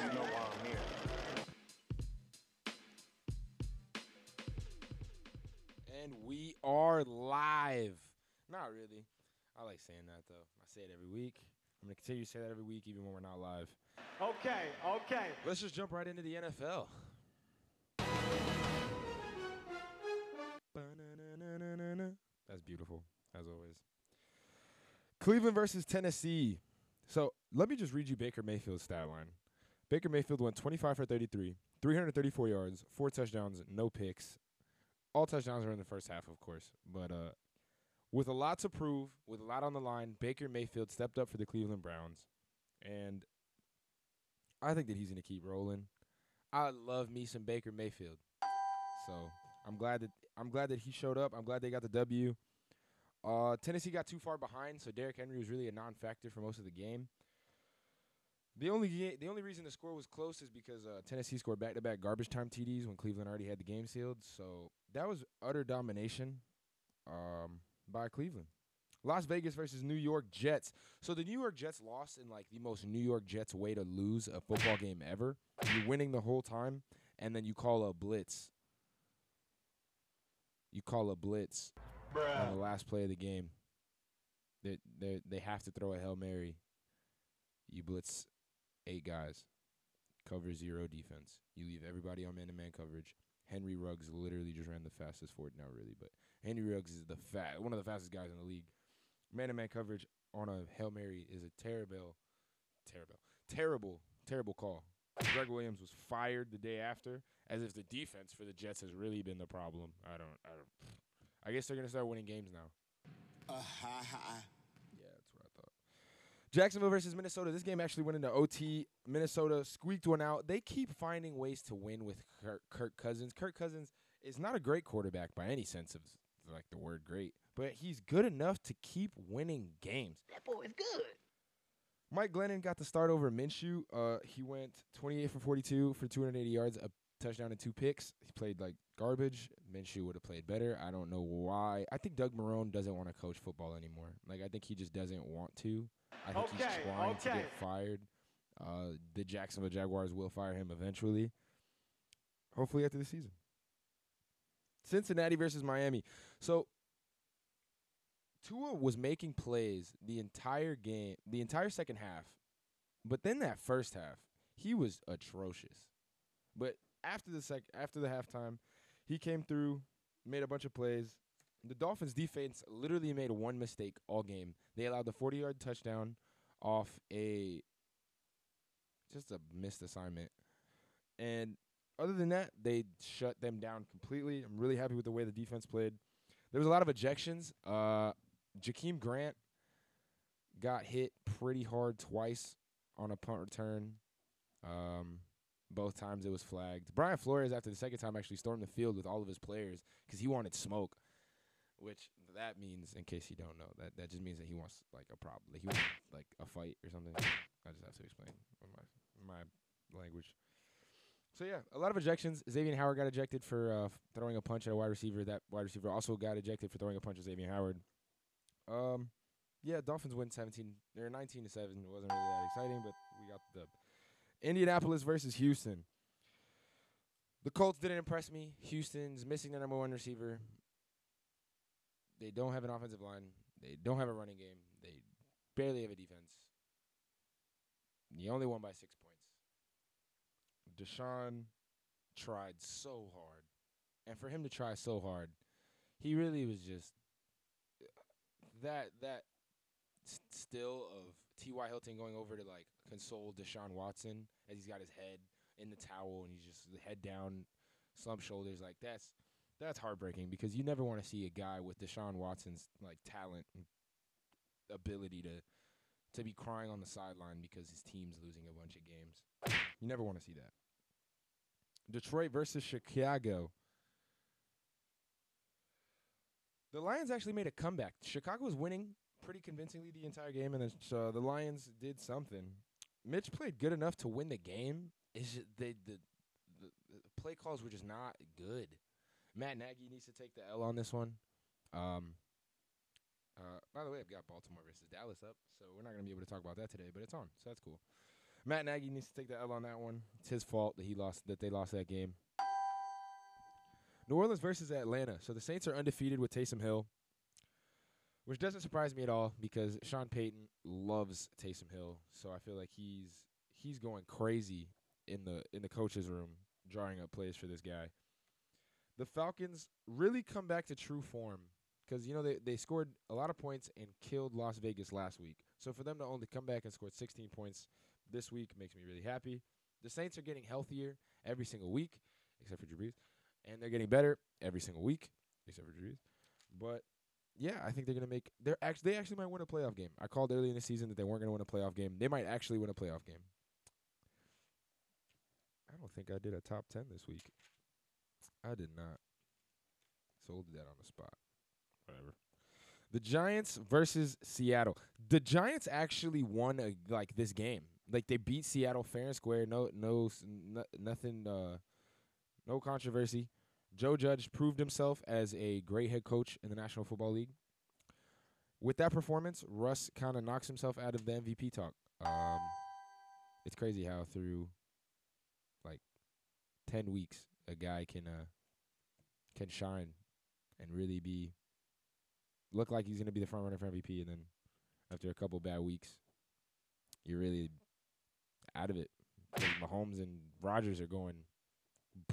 You know why I'm here. And we are live. Not really. I like saying that though. I say it every week. I'm gonna continue to say that every week, even when we're not live. Okay, okay. Let's just jump right into the NFL. That's beautiful, as always. Cleveland versus Tennessee. So let me just read you Baker Mayfield's stat line. Baker Mayfield went 25 for 33, 334 yards, four touchdowns, no picks. All touchdowns are in the first half, of course. But uh, with a lot to prove, with a lot on the line, Baker Mayfield stepped up for the Cleveland Browns. And I think that he's going to keep rolling. I love me some Baker Mayfield. So I'm glad that I'm glad that he showed up. I'm glad they got the W. Uh, Tennessee got too far behind, so Derrick Henry was really a non-factor for most of the game. The only ga- the only reason the score was close is because uh, Tennessee scored back-to-back garbage time TDs when Cleveland already had the game sealed. So that was utter domination um, by Cleveland. Las Vegas versus New York Jets. So the New York Jets lost in like the most New York Jets way to lose a football game ever. You're winning the whole time, and then you call a blitz. You call a blitz on the last play of the game. They they they have to throw a hail mary. You blitz eight guys, cover zero defense. You leave everybody on man-to-man coverage. Henry Ruggs literally just ran the fastest forward now, really, but Henry Ruggs is the fat one of the fastest guys in the league. Man-to-man coverage on a hail mary is a terrible, terrible, terrible, terrible call. Gregg Williams was fired the day after, as if the defense for the Jets has really been the problem. I don't, I don't. I guess they're gonna start winning games now. What I thought. Jacksonville versus Minnesota. This game actually went into OT. Minnesota squeaked one out. They keep finding ways to win with Kirk, Kirk Cousins. Kirk Cousins is not a great quarterback by any sense of like the word great, but he's good enough to keep winning games. That boy is good. Mike Glennon got the start over Minshew. Uh, he went 28 for 42 for 280 yards, a touchdown and two picks. He played like garbage. Minshew would have played better. I don't know why. I think Doug Marrone doesn't want to coach football anymore. Like I think he just doesn't want to. I think he's Okay, trying to get fired. Uh, the Jacksonville Jaguars will fire him eventually. Hopefully after the season. Cincinnati versus Miami. So Tua was making plays the entire game, the entire second half, but then that first half, he was atrocious. But after the sec, after the halftime, he came through, made a bunch of plays. The Dolphins defense literally made one mistake all game. They allowed the 40-yard touchdown off a just a missed assignment. And other than that, they shut them down completely. I'm really happy with the way the defense played. There was a lot of ejections. Uh, Jakeem Grant got hit pretty hard twice on a punt return. Um, both times it was flagged. Brian Flores, after the second time, actually stormed the field with all of his players because he wanted smoke. Which that means, in case you don't know, that that just means that he wants like a problem. like He wants like a fight or something. I just have to explain my my language. So yeah, a lot of ejections. Xavier Howard got ejected for uh, throwing a punch at a wide receiver. That wide receiver also got ejected for throwing a punch at Xavier Howard. Um, yeah, Dolphins win seventeen or nineteen to seven. It wasn't really that exciting, but we got the dub. Indianapolis versus Houston. The Colts didn't impress me. Houston's missing their number one receiver. They don't have an offensive line. They don't have a running game. They barely have a defense. The only won by six points. Deshaun tried so hard. And for him to try so hard, he really was just that that still of T.Y. Hilton going over to like console Deshaun Watson as he's got his head in the towel and he's just head down, slump shoulders. Like that's that's heartbreaking because you never want to see a guy with Deshaun Watson's like talent and ability to to be crying on the sideline because his team's losing a bunch of games. You never want to see that. Detroit versus Chicago. The Lions actually made a comeback. Chicago was winning pretty convincingly the entire game, and then uh, the Lions did something. Mitch played good enough to win the game. Is the, the the play calls were just not good. Matt Nagy needs to take the L on this one. Um. Uh, by the way, I've got Baltimore versus Dallas up, so we're not gonna be able to talk about that today, but it's on, so that's cool. Matt Nagy needs to take the L on that one. It's his fault that he lost that they lost that game. New Orleans versus Atlanta. So the Saints are undefeated with Taysom Hill, which doesn't surprise me at all because Sean Payton loves Taysom Hill. So I feel like he's he's going crazy in the in the coaches room drawing up plays for this guy. The Falcons really come back to true form because you know they they scored a lot of points and killed Las Vegas last week. So for them to only come back and score 16 points this week makes me really happy. The Saints are getting healthier every single week, except for Drew Brees, and they're getting better every single week, except for Drew Brees. But yeah, I think they're gonna make. They're actually they actually might win a playoff game. I called early in the season that they weren't gonna win a playoff game. They might actually win a playoff game. I don't think I did a top ten this week. I did not. So we'll that on the spot. Whatever. The Giants versus Seattle. The Giants actually won a, like this game. Like they beat Seattle fair and square. No, no nothing. Uh, no controversy. Joe Judge proved himself as a great head coach in the National Football League. With that performance, Russ kind of knocks himself out of the MVP talk. Um, it's crazy how through like ten weeks a guy can uh can shine and really be look like he's gonna be the front runner for MVP, and then after a couple bad weeks, you're really out of it. Mahomes and Rodgers are going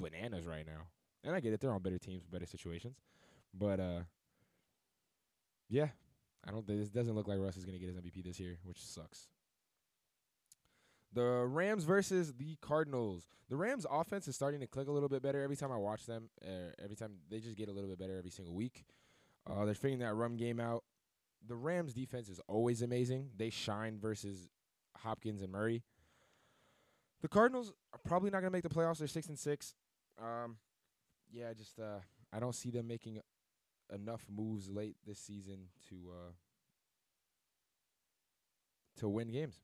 bananas right now, and I get it; they're on better teams, better situations, but uh, yeah, I don't. This doesn't look like Russ is gonna get his MVP this year, which sucks. The Rams versus the Cardinals. The Rams offense is starting to click a little bit better every time I watch them. Uh, every time they just get a little bit better every single week. Uh, they're figuring that run game out. The Rams defense is always amazing. They shine versus Hopkins and Murray. The Cardinals are probably not going to make the playoffs. They're six and six. Um, yeah, just uh, I don't see them making enough moves late this season to uh, to win games.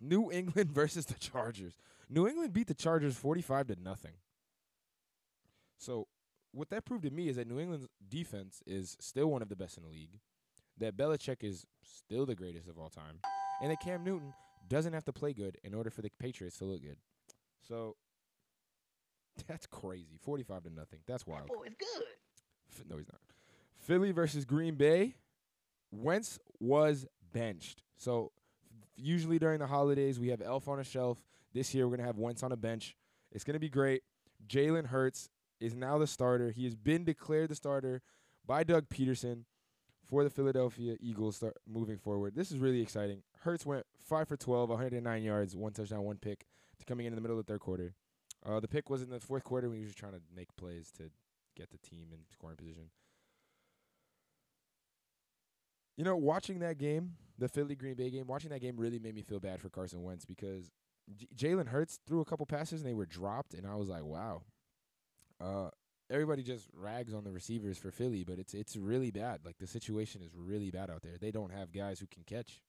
New England versus the Chargers. New England beat the Chargers 45 to nothing. So, what that proved to me is that New England's defense is still one of the best in the league, that Belichick is still the greatest of all time, and that Cam Newton doesn't have to play good in order for the Patriots to look good. So, that's crazy. 45 to nothing. That's wild. Oh, it's good. No, he's not. Philly versus Green Bay. Wentz was benched. So usually during the holidays we have Elf on a shelf. This year we're gonna have Wentz on a bench. It's gonna be great. Jalen Hurts is now the starter. He has been declared the starter by Doug Pederson for the Philadelphia Eagles start moving forward. This is really exciting. Hurts went five for 12, 109 yards, one touchdown, one pick, to coming in in the middle of the third quarter. Uh, the pick was in the fourth quarter when he was trying to make plays to get the team in scoring position. You know, watching that game, the Philly Green Bay game, watching that game really made me feel bad for Carson Wentz because J- Jalen Hurts threw a couple passes and they were dropped, and I was like, wow. Uh, everybody just rags on the receivers for Philly, but it's it's really bad. Like the situation is really bad out there. They don't have guys who can catch.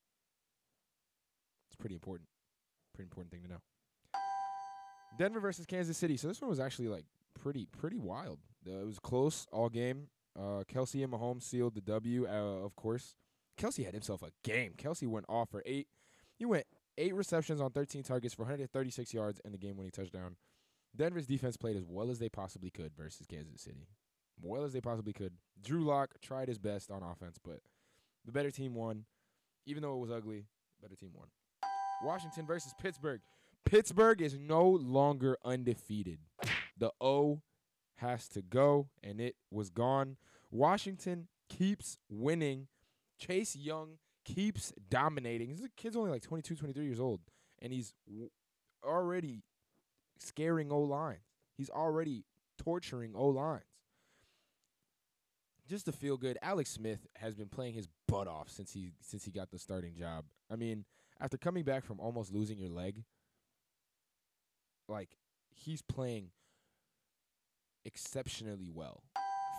It's pretty important. Pretty important thing to know. Denver versus Kansas City. So this one was actually like pretty pretty wild. It was close all game. Uh, Kelce and Mahomes sealed the W. Uh, of course, Kelce had himself a game. Kelce went off for eight. He went eight receptions on 13 targets for 136 yards and the game-winning touchdown. Denver's defense played as well as they possibly could versus Kansas City, well as they possibly could. Drew Lock tried his best on offense, but the better team won. Even though it was ugly, better team won. Washington versus Pittsburgh. Pittsburgh is no longer undefeated. The O has to go, and it was gone. Washington keeps winning. Chase Young keeps dominating. This kid's only like 22, 23 years old, and he's already scaring O lines. He's already torturing O lines. Just to feel good, Alex Smith has been playing his butt off since he since he got the starting job. I mean, after coming back from almost losing your leg, like he's playing exceptionally well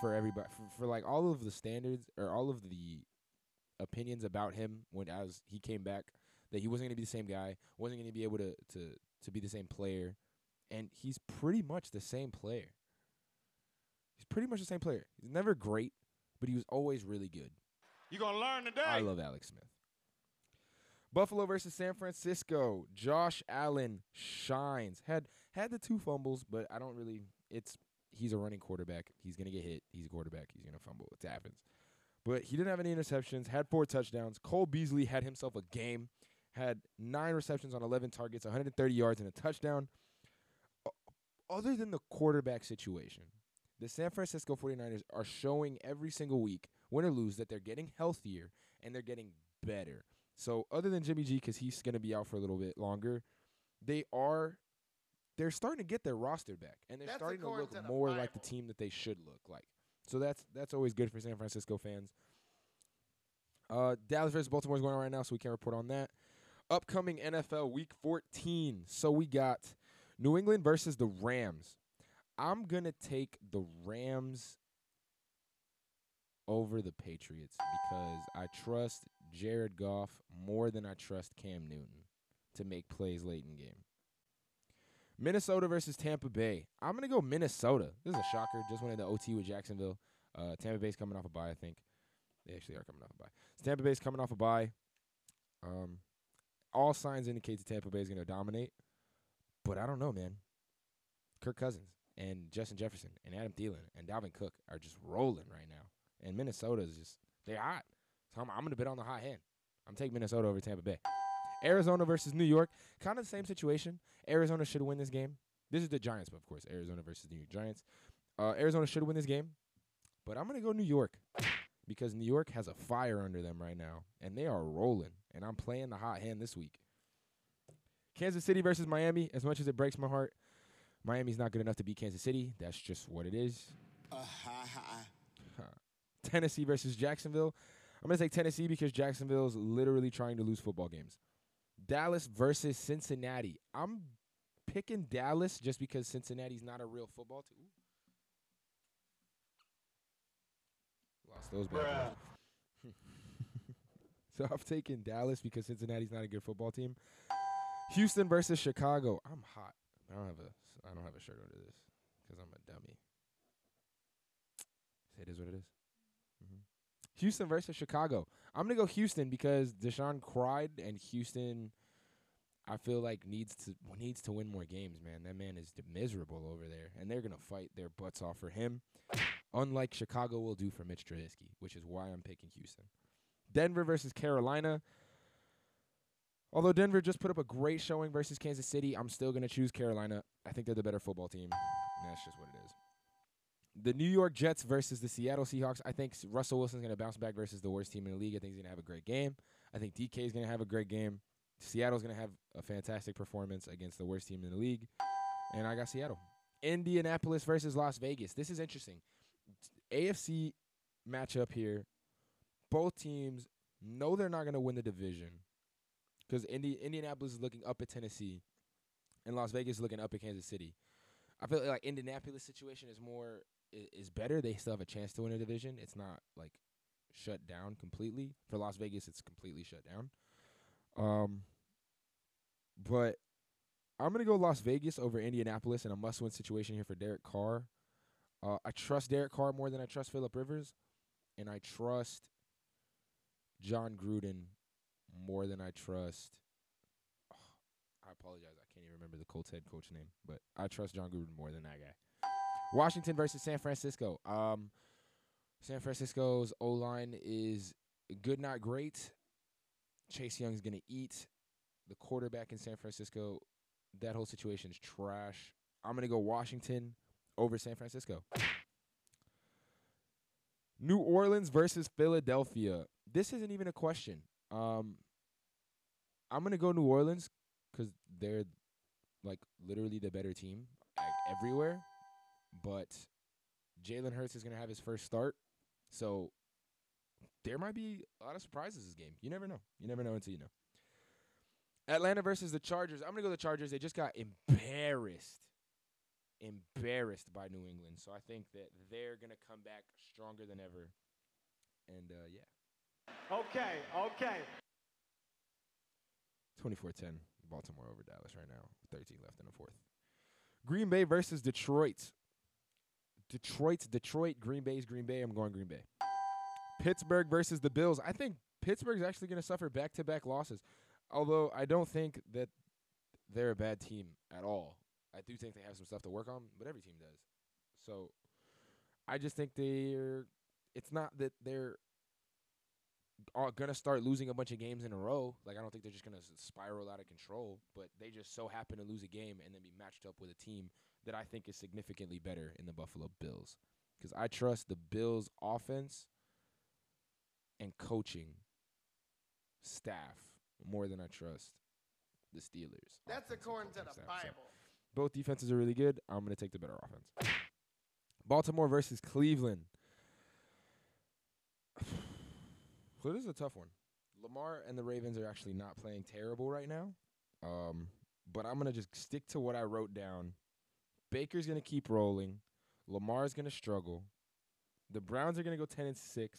for everybody for, for like all of the standards or all of the opinions about him when as he came back that he wasn't going to be the same guy, wasn't going to be able to to to be the same player, and he's pretty much the same player. He's pretty much the same player. He's never great, but he was always really good. You're gonna learn today? I love Alex Smith. Buffalo versus San Francisco. Josh Allen shines. Had had the two fumbles, but I don't really. It's he's a running quarterback. He's gonna get hit. He's a quarterback. He's gonna fumble. It happens. But he didn't have any interceptions. Had four touchdowns. Cole Beasley had himself a game. Had nine receptions on 11 targets, 130 yards and a touchdown. Other than the quarterback situation, the San Francisco 49ers are showing every single week, win or lose, that they're getting healthier and they're getting better. So other than Jimmy G, because he's going to be out for a little bit longer, they are they're starting to get their roster back, and they're That's starting to look to more like the team that they should look like. So that's that's always good for San Francisco fans. Uh, Dallas versus Baltimore is going on right now, so we can't report on that. Upcoming NFL Week 14. So we got New England versus the Rams. I'm gonna take the Rams over the Patriots because I trust Jared Goff more than I trust Cam Newton to make plays late in game. Minnesota versus Tampa Bay. I'm gonna go Minnesota. This is a shocker. Just went into OT with Jacksonville. Uh, Tampa Bay's coming off a bye, I think. They actually are coming off a bye. So Tampa Bay's coming off a bye. Um, all signs indicate that Tampa Bay is gonna dominate, but I don't know, man. Kirk Cousins and Justin Jefferson and Adam Thielen and Dalvin Cook are just rolling right now, and Minnesota is just they're hot. So I'm, I'm gonna bet on the hot hand. I'm taking Minnesota over Tampa Bay. Arizona versus New York, kind of the same situation. Arizona should win this game. This is the Giants, but of course, Arizona versus New York Giants. Uh, Arizona should win this game, but I'm gonna go New York because New York has a fire under them right now, and they are rolling. And I'm playing the hot hand this week. Kansas City versus Miami. As much as it breaks my heart, Miami's not good enough to beat Kansas City. That's just what it is. Tennessee versus Jacksonville. I'm going to take Tennessee because Jacksonville's literally trying to lose football games. Dallas versus Cincinnati. I'm picking Dallas just because Cincinnati's not a real football team. Lost those bad boys. so I'm taking Dallas because Cincinnati's not a good football team. Houston versus Chicago. I'm hot. I don't have a I don't have a shirt under this because I'm a dummy. It is what it is. Mhm. Houston versus Chicago. I'm gonna go Houston because Deshaun cried, and Houston, I feel like needs to needs to win more games. Man, that man is miserable over there, and they're gonna fight their butts off for him, unlike Chicago will do for Mitch Trubisky, which is why I'm picking Houston. Denver versus Carolina. Although Denver just put up a great showing versus Kansas City, I'm still gonna choose Carolina. I think they're the better football team. And that's just what it is. The New York Jets versus the Seattle Seahawks. I think Russell Wilson's going to bounce back versus the worst team in the league. I think he's going to have a great game. I think DK is going to have a great game. Seattle's going to have a fantastic performance against the worst team in the league. And I got Seattle. Indianapolis versus Las Vegas. This is interesting. AFC matchup here. Both teams know they're not going to win the division because Indi- Indianapolis is looking up at Tennessee and Las Vegas is looking up at Kansas City. I feel like Indianapolis situation is more is better. They still have a chance to win a division. It's not like shut down completely. For Las Vegas, it's completely shut down. Um, but I'm gonna go Las Vegas over Indianapolis in a must-win situation here for Derek Carr. Uh, I trust Derek Carr more than I trust Philip Rivers, and I trust Jon Gruden more than I trust. I apologize. I can't even remember the Colts head coach name, but I trust Jon Gruden more than that guy. Washington versus San Francisco. Um, San Francisco's O line is good, not great. Chase Young's gonna eat. The quarterback in San Francisco, that whole situation is trash. I'm gonna go Washington over San Francisco. New Orleans versus Philadelphia. This isn't even a question. Um, I'm gonna go New Orleans because they're like literally the better team like, everywhere. But Jalen Hurts is gonna have his first start, so there might be a lot of surprises this game. You never know. You never know until you know. Atlanta versus the Chargers. I'm gonna go the Chargers. They just got embarrassed, embarrassed by New England. So I think that they're gonna come back stronger than ever. And uh, yeah, Okay, okay. 24-10, Baltimore over Dallas right now. 13 left in the fourth. Green Bay versus Detroit. Detroit's Detroit. Green Bay's Green Bay. I'm going Green Bay. Pittsburgh versus the Bills. I think Pittsburgh's actually going to suffer back-to-back losses. although I don't think that they're a bad team at all. I do think they have some stuff to work on, but every team does. So I just think they're. It's not that they're are gonna start losing a bunch of games in a row. Like I don't think they're just gonna spiral out of control, but they just so happen to lose a game and then be matched up with a team that I think is significantly better in the Buffalo Bills. Because I trust the Bills' offense and coaching staff more than I trust the Steelers. That's according to the staff. So Bible. both defenses are really good. I'm to take the better offense. Baltimore versus Cleveland. So this is a tough one. Lamar and the Ravens are actually not playing terrible right now. Um, but I'm to just stick to what I wrote down. Baker's to keep rolling. Lamar's to struggle. The Browns are to go 10 and 6.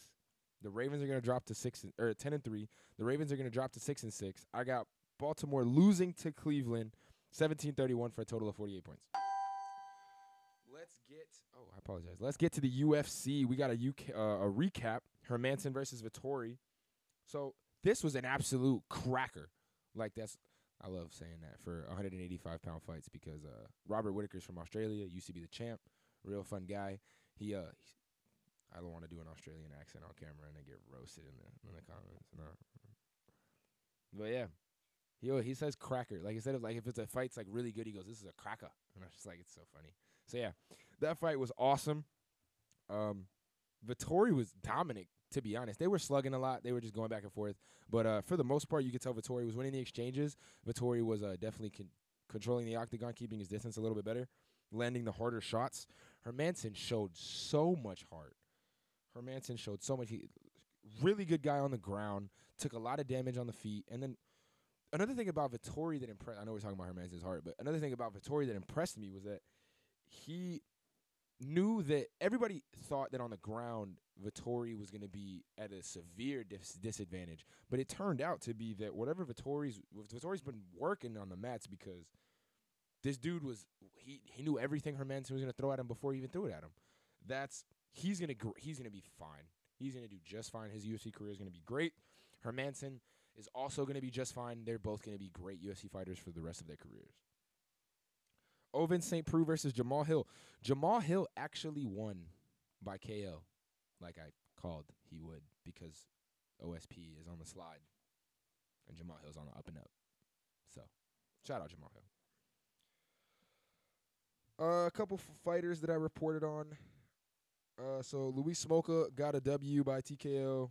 The Ravens are to drop to 6 and, or 10 and 3. The Ravens are to drop to 6 and 6. I got Baltimore losing to Cleveland 1731 for a total of 48 points. Let's get oh, I apologize. Let's get to the UFC. We got a UK uh, a recap. Hermansson versus Vettori. So, this was an absolute cracker. Like that's I love saying that for 185 pound fights because uh, Robert Whitaker's from Australia, used to be the champ, real fun guy. He uh I don't want to do an Australian accent on camera and then get roasted in the in the comments. No. But yeah, he he says cracker. Like instead of like if it's a fight's like really good, he goes, "This is a cracker," and I'm just like, it's so funny. So yeah, that fight was awesome. Um, Vettori was dominant. To be honest, they were slugging a lot. They were just going back and forth. But uh, for the most part, you could tell Vettori was winning the exchanges. Vettori was uh, definitely con- controlling the octagon, keeping his distance a little bit better, landing the harder shots. Hermansson showed so much heart. Hermansson showed so much. He, really good guy on the ground. Took a lot of damage on the feet, and then another thing about Vettori that impressed. I know we're talking about Hermansson's heart, but another thing about Vettori that impressed me was that he knew that everybody thought that on the ground Vettori was going to be at a severe dis- disadvantage, but it turned out to be that whatever Vettori's Vettori's been working on the mats because this dude was he he knew everything Hermansson was going to throw at him before he even threw it at him. That's he's gonna gr- he's gonna be fine. He's gonna do just fine. His UFC career is gonna be great. Hermansson is also gonna be just fine. They're both gonna be great UFC fighters for the rest of their careers. Ovin St. Preux versus Jamal Hill. Jamal Hill actually won by KO, like I called he would, because OSP is on the slide and Jamal Hill's on the up and up. So, shout out Jamal Hill. Uh, a couple f- fighters that I reported on. Uh, so Luis Smolka got a W by TKO.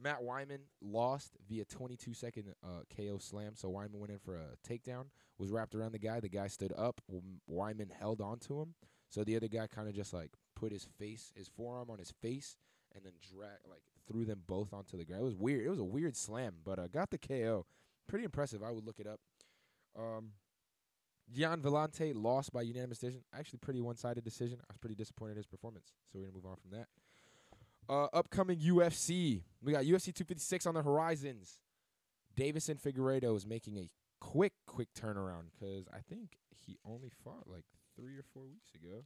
Matt Wyman lost via 22 second uh, KO slam. So Wyman went in for a takedown, was wrapped around the guy. The guy stood up. Wyman held on to him. So the other guy kind of just like put his face, his forearm on his face, and then drag like threw them both onto the ground. It was weird. It was a weird slam, but uh, got the KO. Pretty impressive. I would look it up. Um, Gian Villante lost by unanimous decision. Actually, pretty one-sided decision. I was pretty disappointed in his performance. So we're gonna move on from that. Uh, upcoming UFC. We got UFC 256 on the horizons. Deiveson Figueiredo is making a quick, quick turnaround because I think he only fought like three or four weeks ago.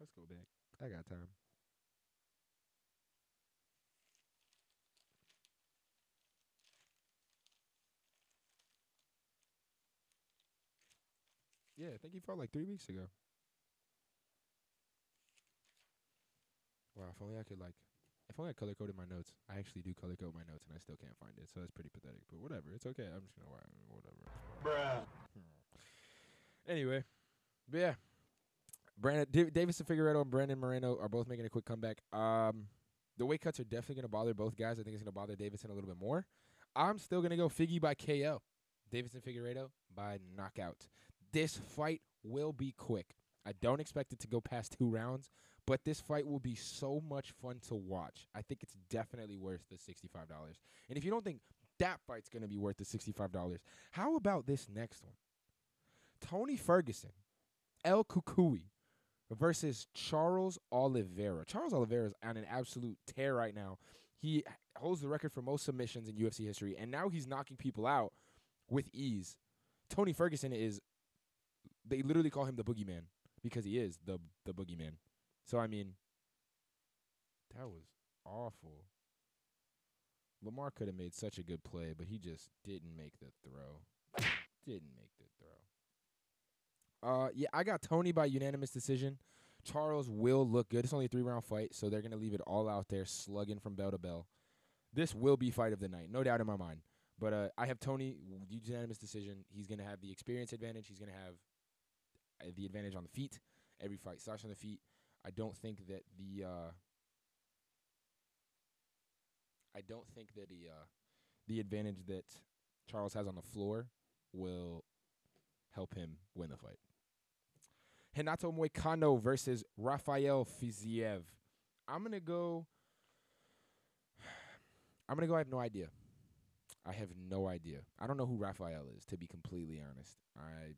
Let's go back. I got time. Yeah, I think he fought like three weeks ago. Wow, if only I could like, if only I color coded my notes. I actually do color code my notes, and I still can't find it, so that's pretty pathetic. But whatever, it's okay. I'm just gonna whatever. Bruh. Anyway, but yeah, Brandon D- Deiveson Figueiredo and Brandon Moreno are both making a quick comeback. Um, the weight cuts are definitely gonna bother both guys. I think it's gonna bother Deiveson a little bit more. I'm still gonna go Figgy by KO. Deiveson Figueiredo by knockout. This fight will be quick. I don't expect it to go past two rounds, but this fight will be so much fun to watch. I think it's definitely worth the $65. And if you don't think that fight's going to be worth the $65, how about this next one? Tony Ferguson, El Cucuy versus Charles Oliveira. Charles Oliveira is on an absolute tear right now. He holds the record for most submissions in UFC history, and now he's knocking people out with ease. Tony Ferguson is they literally call him the boogeyman because he is the the boogeyman. So I mean that was awful. Lamar could have made such a good play, but he just didn't make the throw. didn't make the throw. Uh, yeah, I got Tony by unanimous decision. Charles will look good. It's only a three round fight, so they're gonna leave it all out there, slugging from bell to bell. This will be fight of the night, no doubt in my mind. But uh, I have Tony unanimous decision. He's gonna have the experience advantage. He's gonna have uh, the advantage on the feet. Every fight starts on the feet. I don't think that the uh, I don't think that the uh, the advantage that Charles has on the floor will help him win the fight. Renato Moicano versus Rafael Fiziev. I'm gonna go. I'm gonna go. I have no idea. I have no idea. I don't know who Rafael is, to be completely honest. I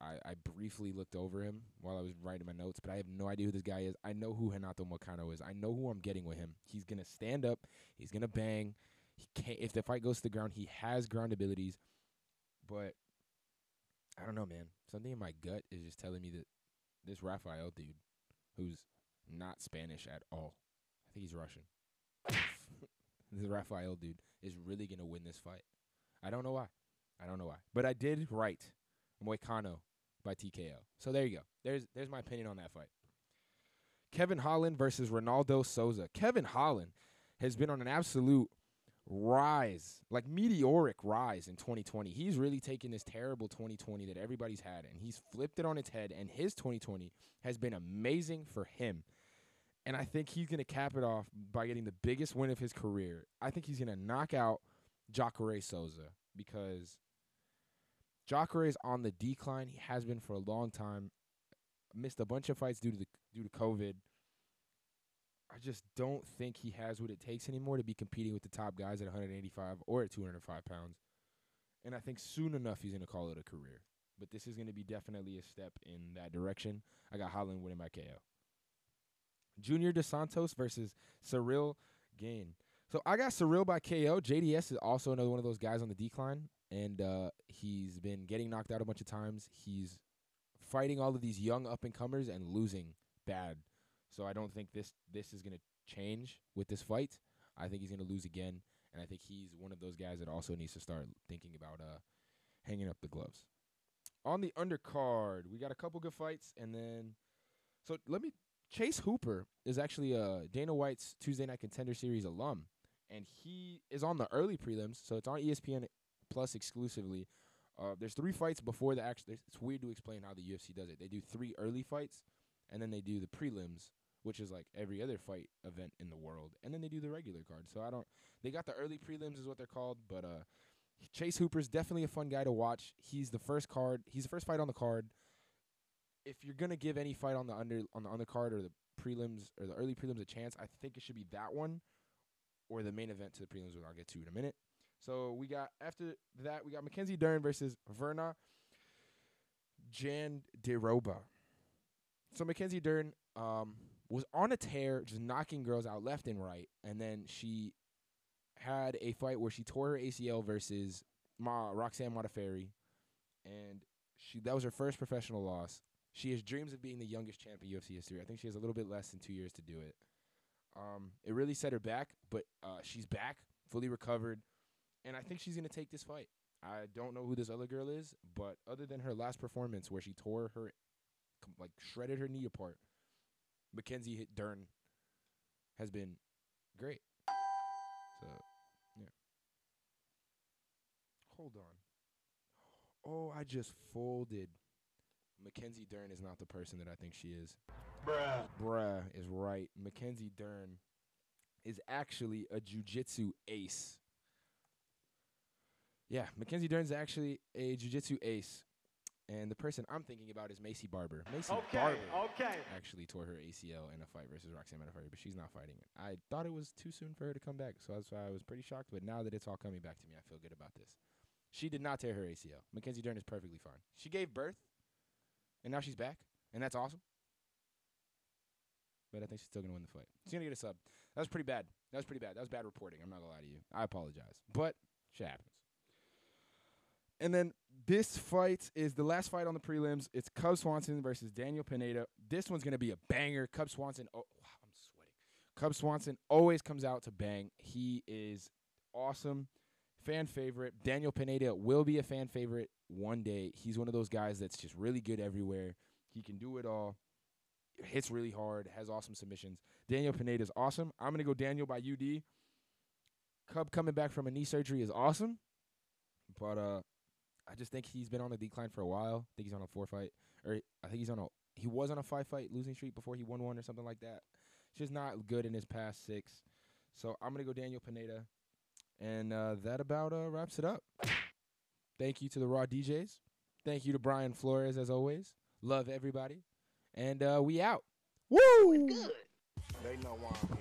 I, I briefly looked over him while I was writing my notes, but I have no idea who this guy is. I know who Renato Moicano is. I know who I'm getting with him. He's gonna stand up. He's gonna bang. He can't. If the fight goes to the ground, he has ground abilities, but I don't know, man. Something in my gut is just telling me that this Rafael dude, who's not Spanish at all, I think he's Russian. this Rafael dude is really gonna win this fight. I don't know why. I don't know why. But I did write Moicano by TKO. So there you go. There's there's my opinion on that fight. Kevin Holland versus Ronaldo Souza. Kevin Holland has been on an absolute rise, like meteoric rise in 2020. He's really taken this terrible 2020 that everybody's had and he's flipped it on its head and his 2020 has been amazing for him. And I think he's going to cap it off by getting the biggest win of his career. I think he's going to knock out Jacare Souza because Jacare is on the decline. He has been for a long time. Missed a bunch of fights due to the due to COVID. I just don't think he has what it takes anymore to be competing with the top guys at 185 or at 205 pounds. And I think soon enough he's going to call it a career. But this is going to be definitely a step in that direction. I got Holland winning by KO. Junior Dos Santos versus Ciryl Gane. So I got Ciryl by KO. JDS is also another one of those guys on the decline, and uh, he's been getting knocked out a bunch of times. He's fighting all of these young up and comers and losing bad. So I don't think this this is gonna change with this fight. I think he's gonna lose again, and I think he's one of those guys that also needs to start thinking about uh hanging up the gloves. On the undercard, we got a couple good fights, and then so let me. Chase Hooper is actually a Dana White's Tuesday Night Contender Series alum, and he is on the early prelims, so it's on ESPN Plus exclusively. Uh, there's three fights before the actual. It's weird to explain how the UFC does it. They do three early fights, and then they do the prelims, which is like every other fight event in the world, and then they do the regular card. So I don't. They got the early prelims, is what they're called, but uh, Chase Hooper's definitely a fun guy to watch. He's the first card. He's the first fight on the card. If you're gonna give any fight on the under on the undercard or the prelims or the early prelims a chance, I think it should be that one, or the main event to the prelims, which I'll get to in a minute. So we got after that we got Mackenzie Dern versus Virna Jandiroba. So Mackenzie Dern um, was on a tear, just knocking girls out left and right, and then she had a fight where she tore her ACL versus Ma Roxanne Modafferi, and she that was her first professional loss. She has dreams of being the youngest champ in UFC history. I think she has a little bit less than two years to do it. Um, it really set her back, but uh, she's back, fully recovered, and I think she's gonna take this fight. I don't know who this other girl is, but other than her last performance where she tore her, like shredded her knee apart, Mackenzie hit Dern has been great. So, yeah. Hold on. Oh, I just folded. Mackenzie Dern is not the person that I think she is. Bruh. Bruh is right. Mackenzie Dern is actually a jujitsu ace. Yeah, Mackenzie Dern's actually a jujitsu ace. And the person I'm thinking about is Maycee Barber. Maycee Okay, Barber okay. actually tore her ACL in a fight versus Roxanne Modafferi, but she's not fighting it. I thought it was too soon for her to come back, so that's why I was pretty shocked. But now that it's all coming back to me, I feel good about this. She did not tear her ACL. Mackenzie Dern is perfectly fine. She gave birth, and now she's back, and that's awesome. But I think she's still gonna win the fight. She's gonna get a sub. That was pretty bad. That was pretty bad. That was bad reporting. I'm not gonna lie to you. I apologize, but shit happens. And then this fight is the last fight on the prelims. It's Cub Swanson versus Daniel Pineda. This one's gonna be a banger. Cub Swanson. Oh, wow, I'm sweating. Cub Swanson always comes out to bang. He is awesome, fan favorite. Daniel Pineda will be a fan favorite one day. He's one of those guys that's just really good everywhere. He can do it all. Hits really hard, has awesome submissions. Daniel Pineda is awesome. I'm gonna go Daniel by UD. Cub coming back from a knee surgery is awesome, but uh, I just think he's been on a decline for a while. I think he's on a four fight, or I think he's on a he was on a five fight losing streak before he won one or something like that. It's just not good in his past six. So I'm gonna go Daniel Pineda, and uh, that about uh, wraps it up. Thank you to the Raw DJs. Thank you to Brian Flores as always. Love everybody, and uh, we out. Woo! They know why.